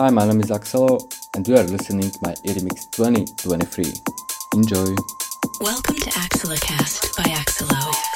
Hi, my name is Axelo, and you are listening to my Mix 2023. Enjoy! Welcome to Axelocast by Axelo.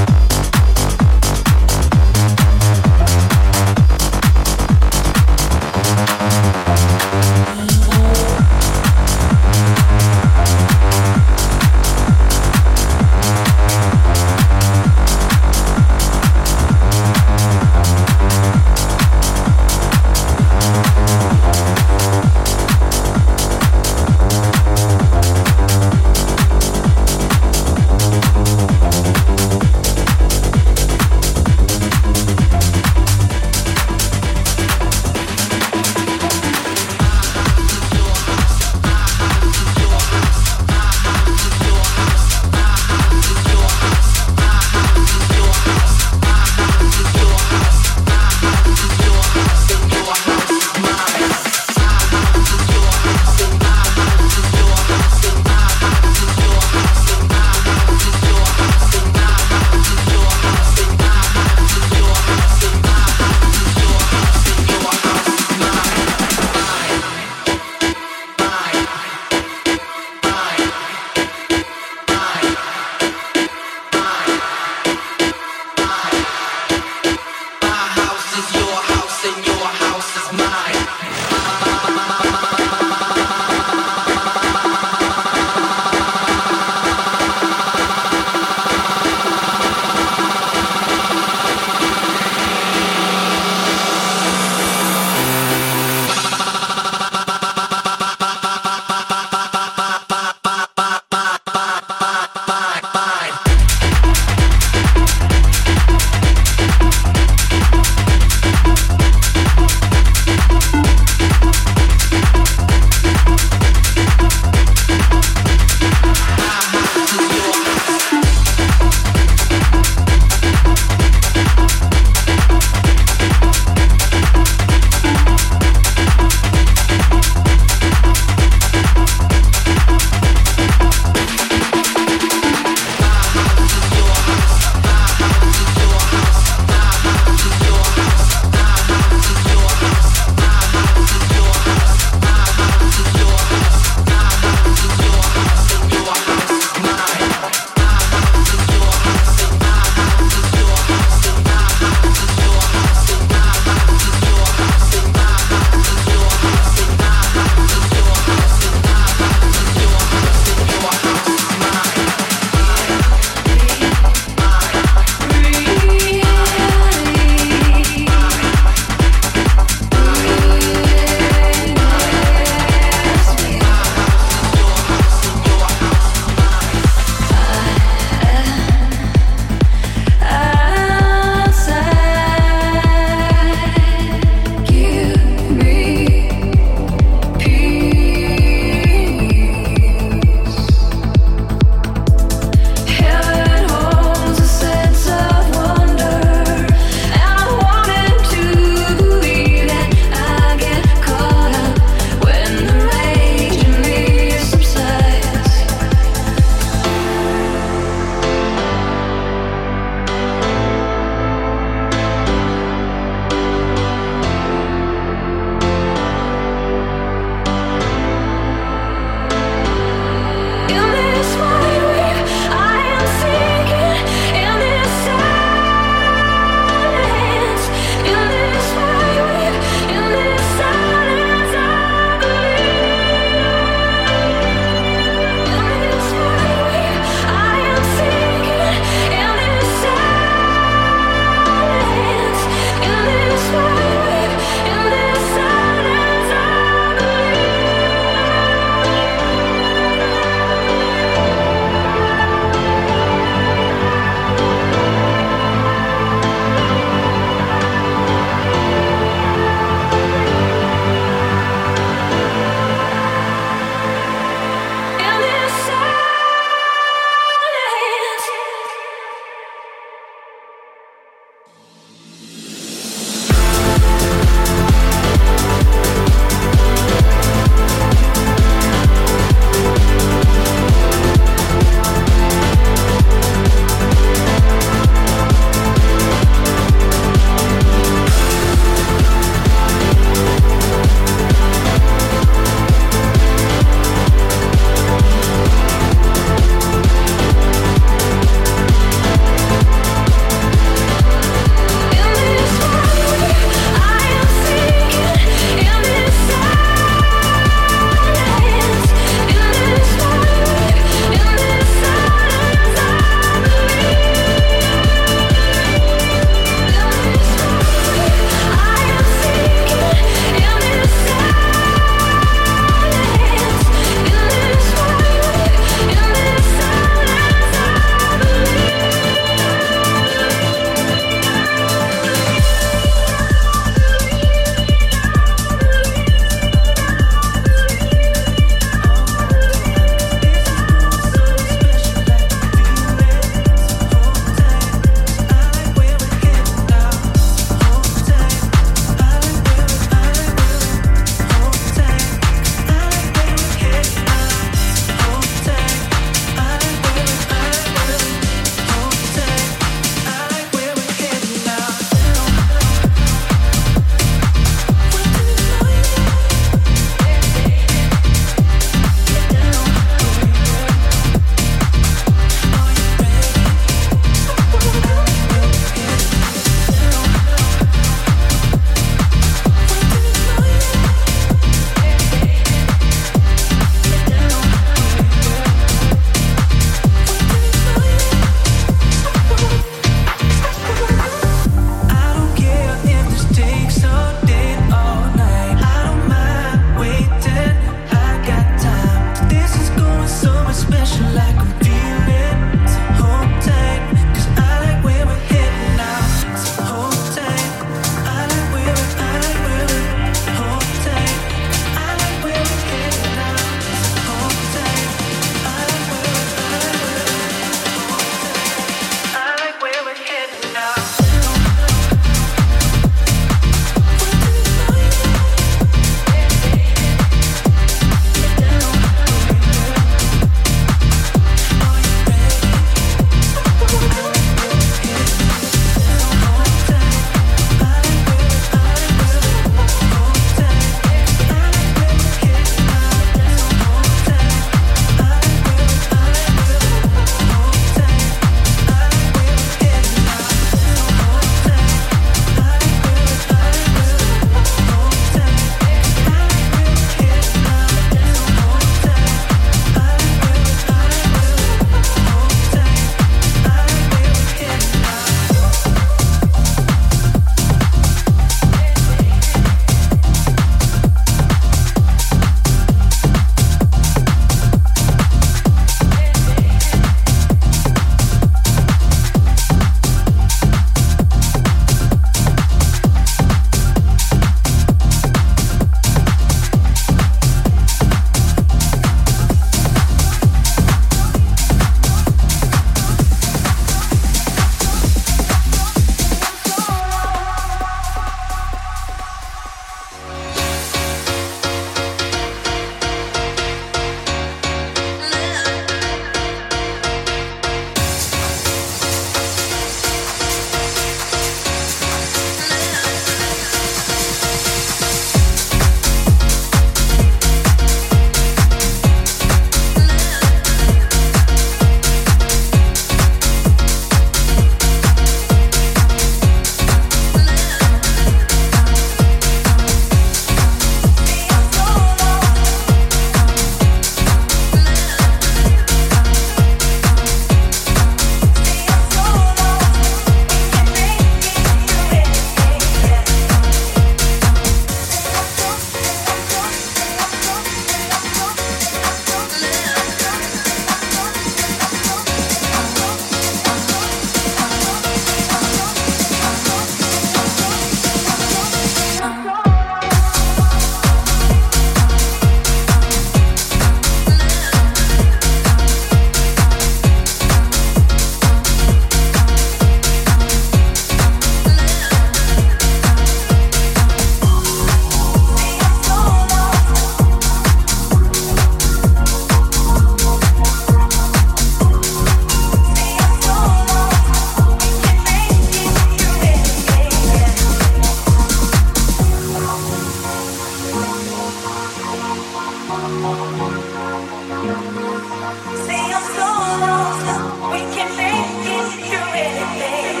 Say I'm so lost, we can make it through anything.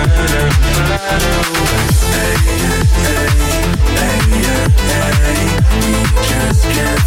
Hey, hey, hey, hey, hey, we just can't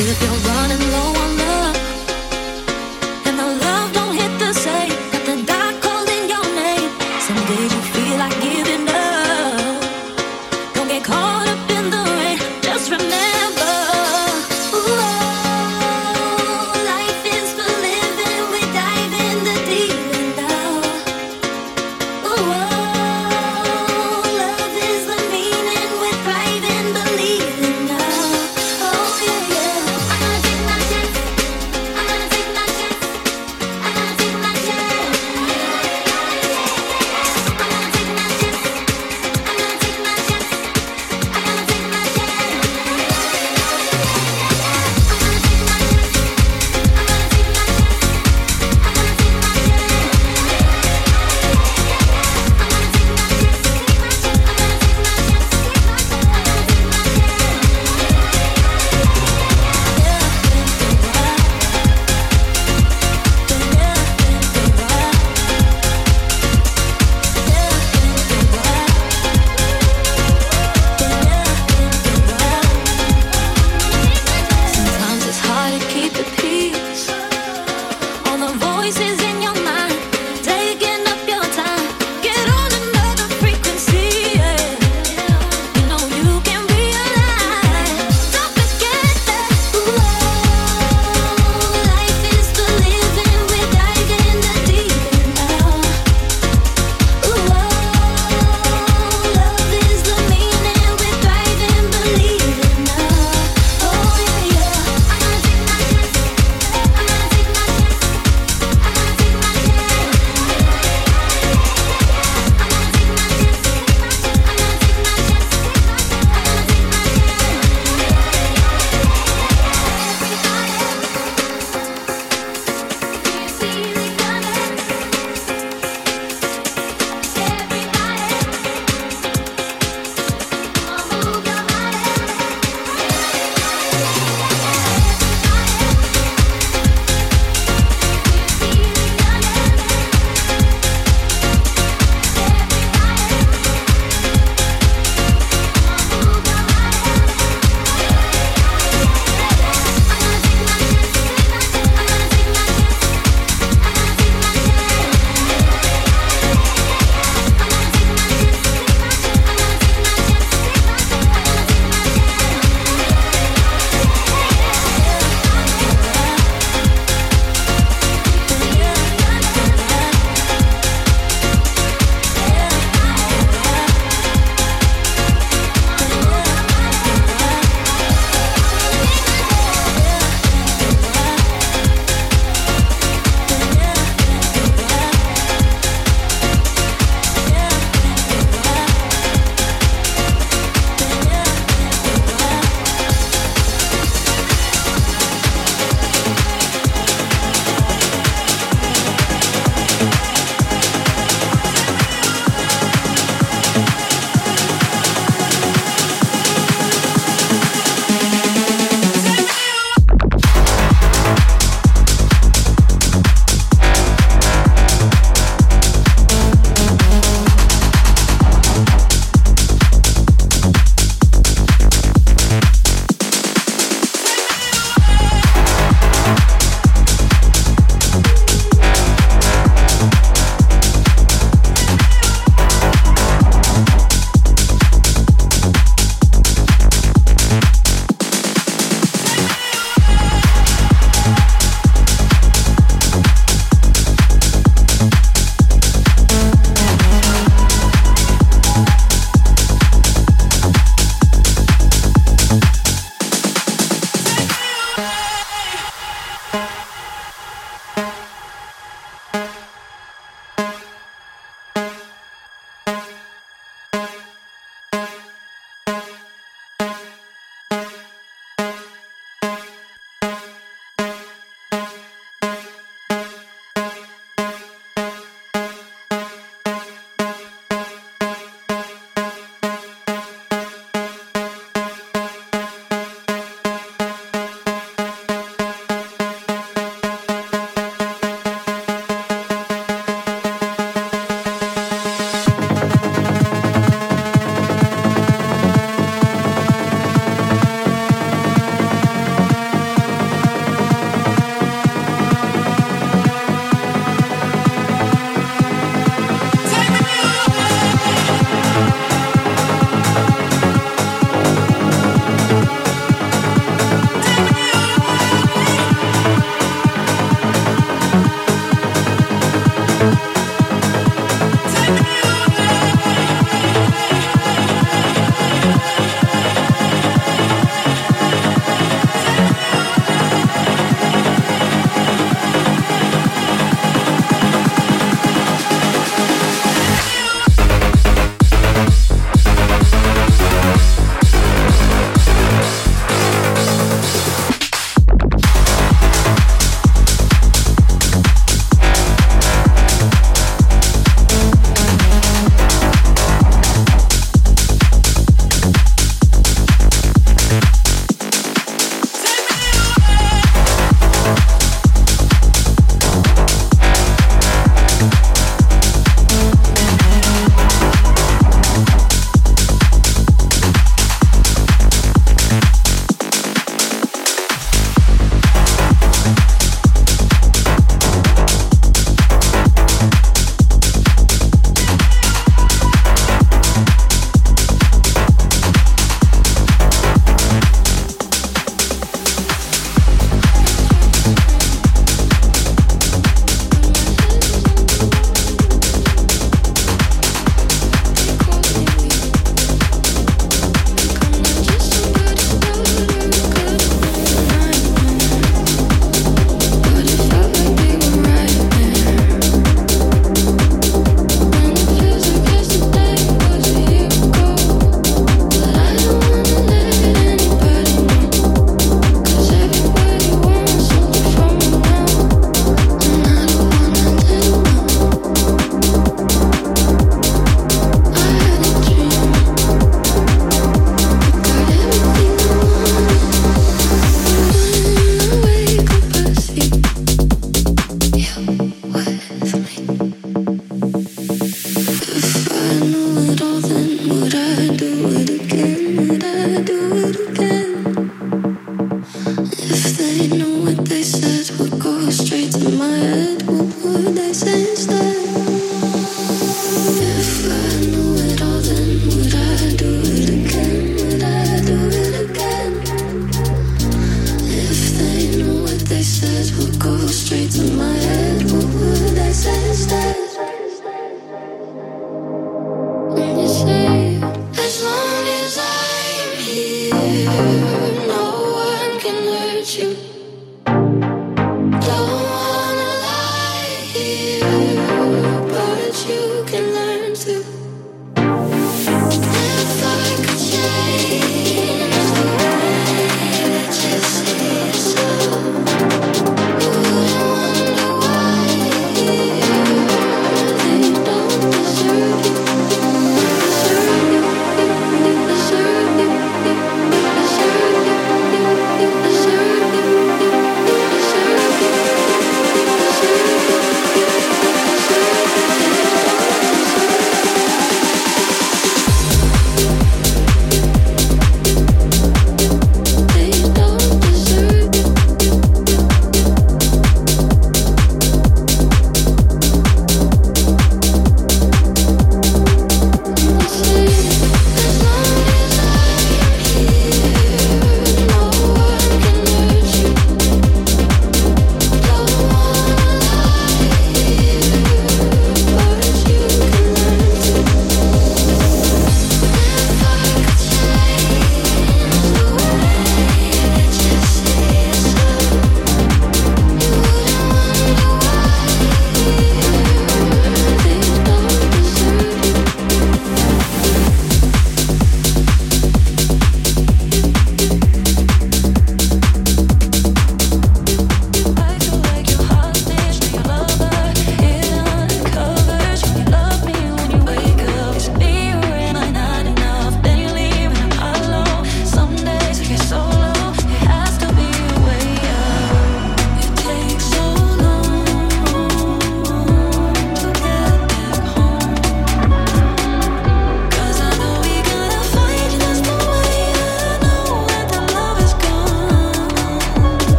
and it feels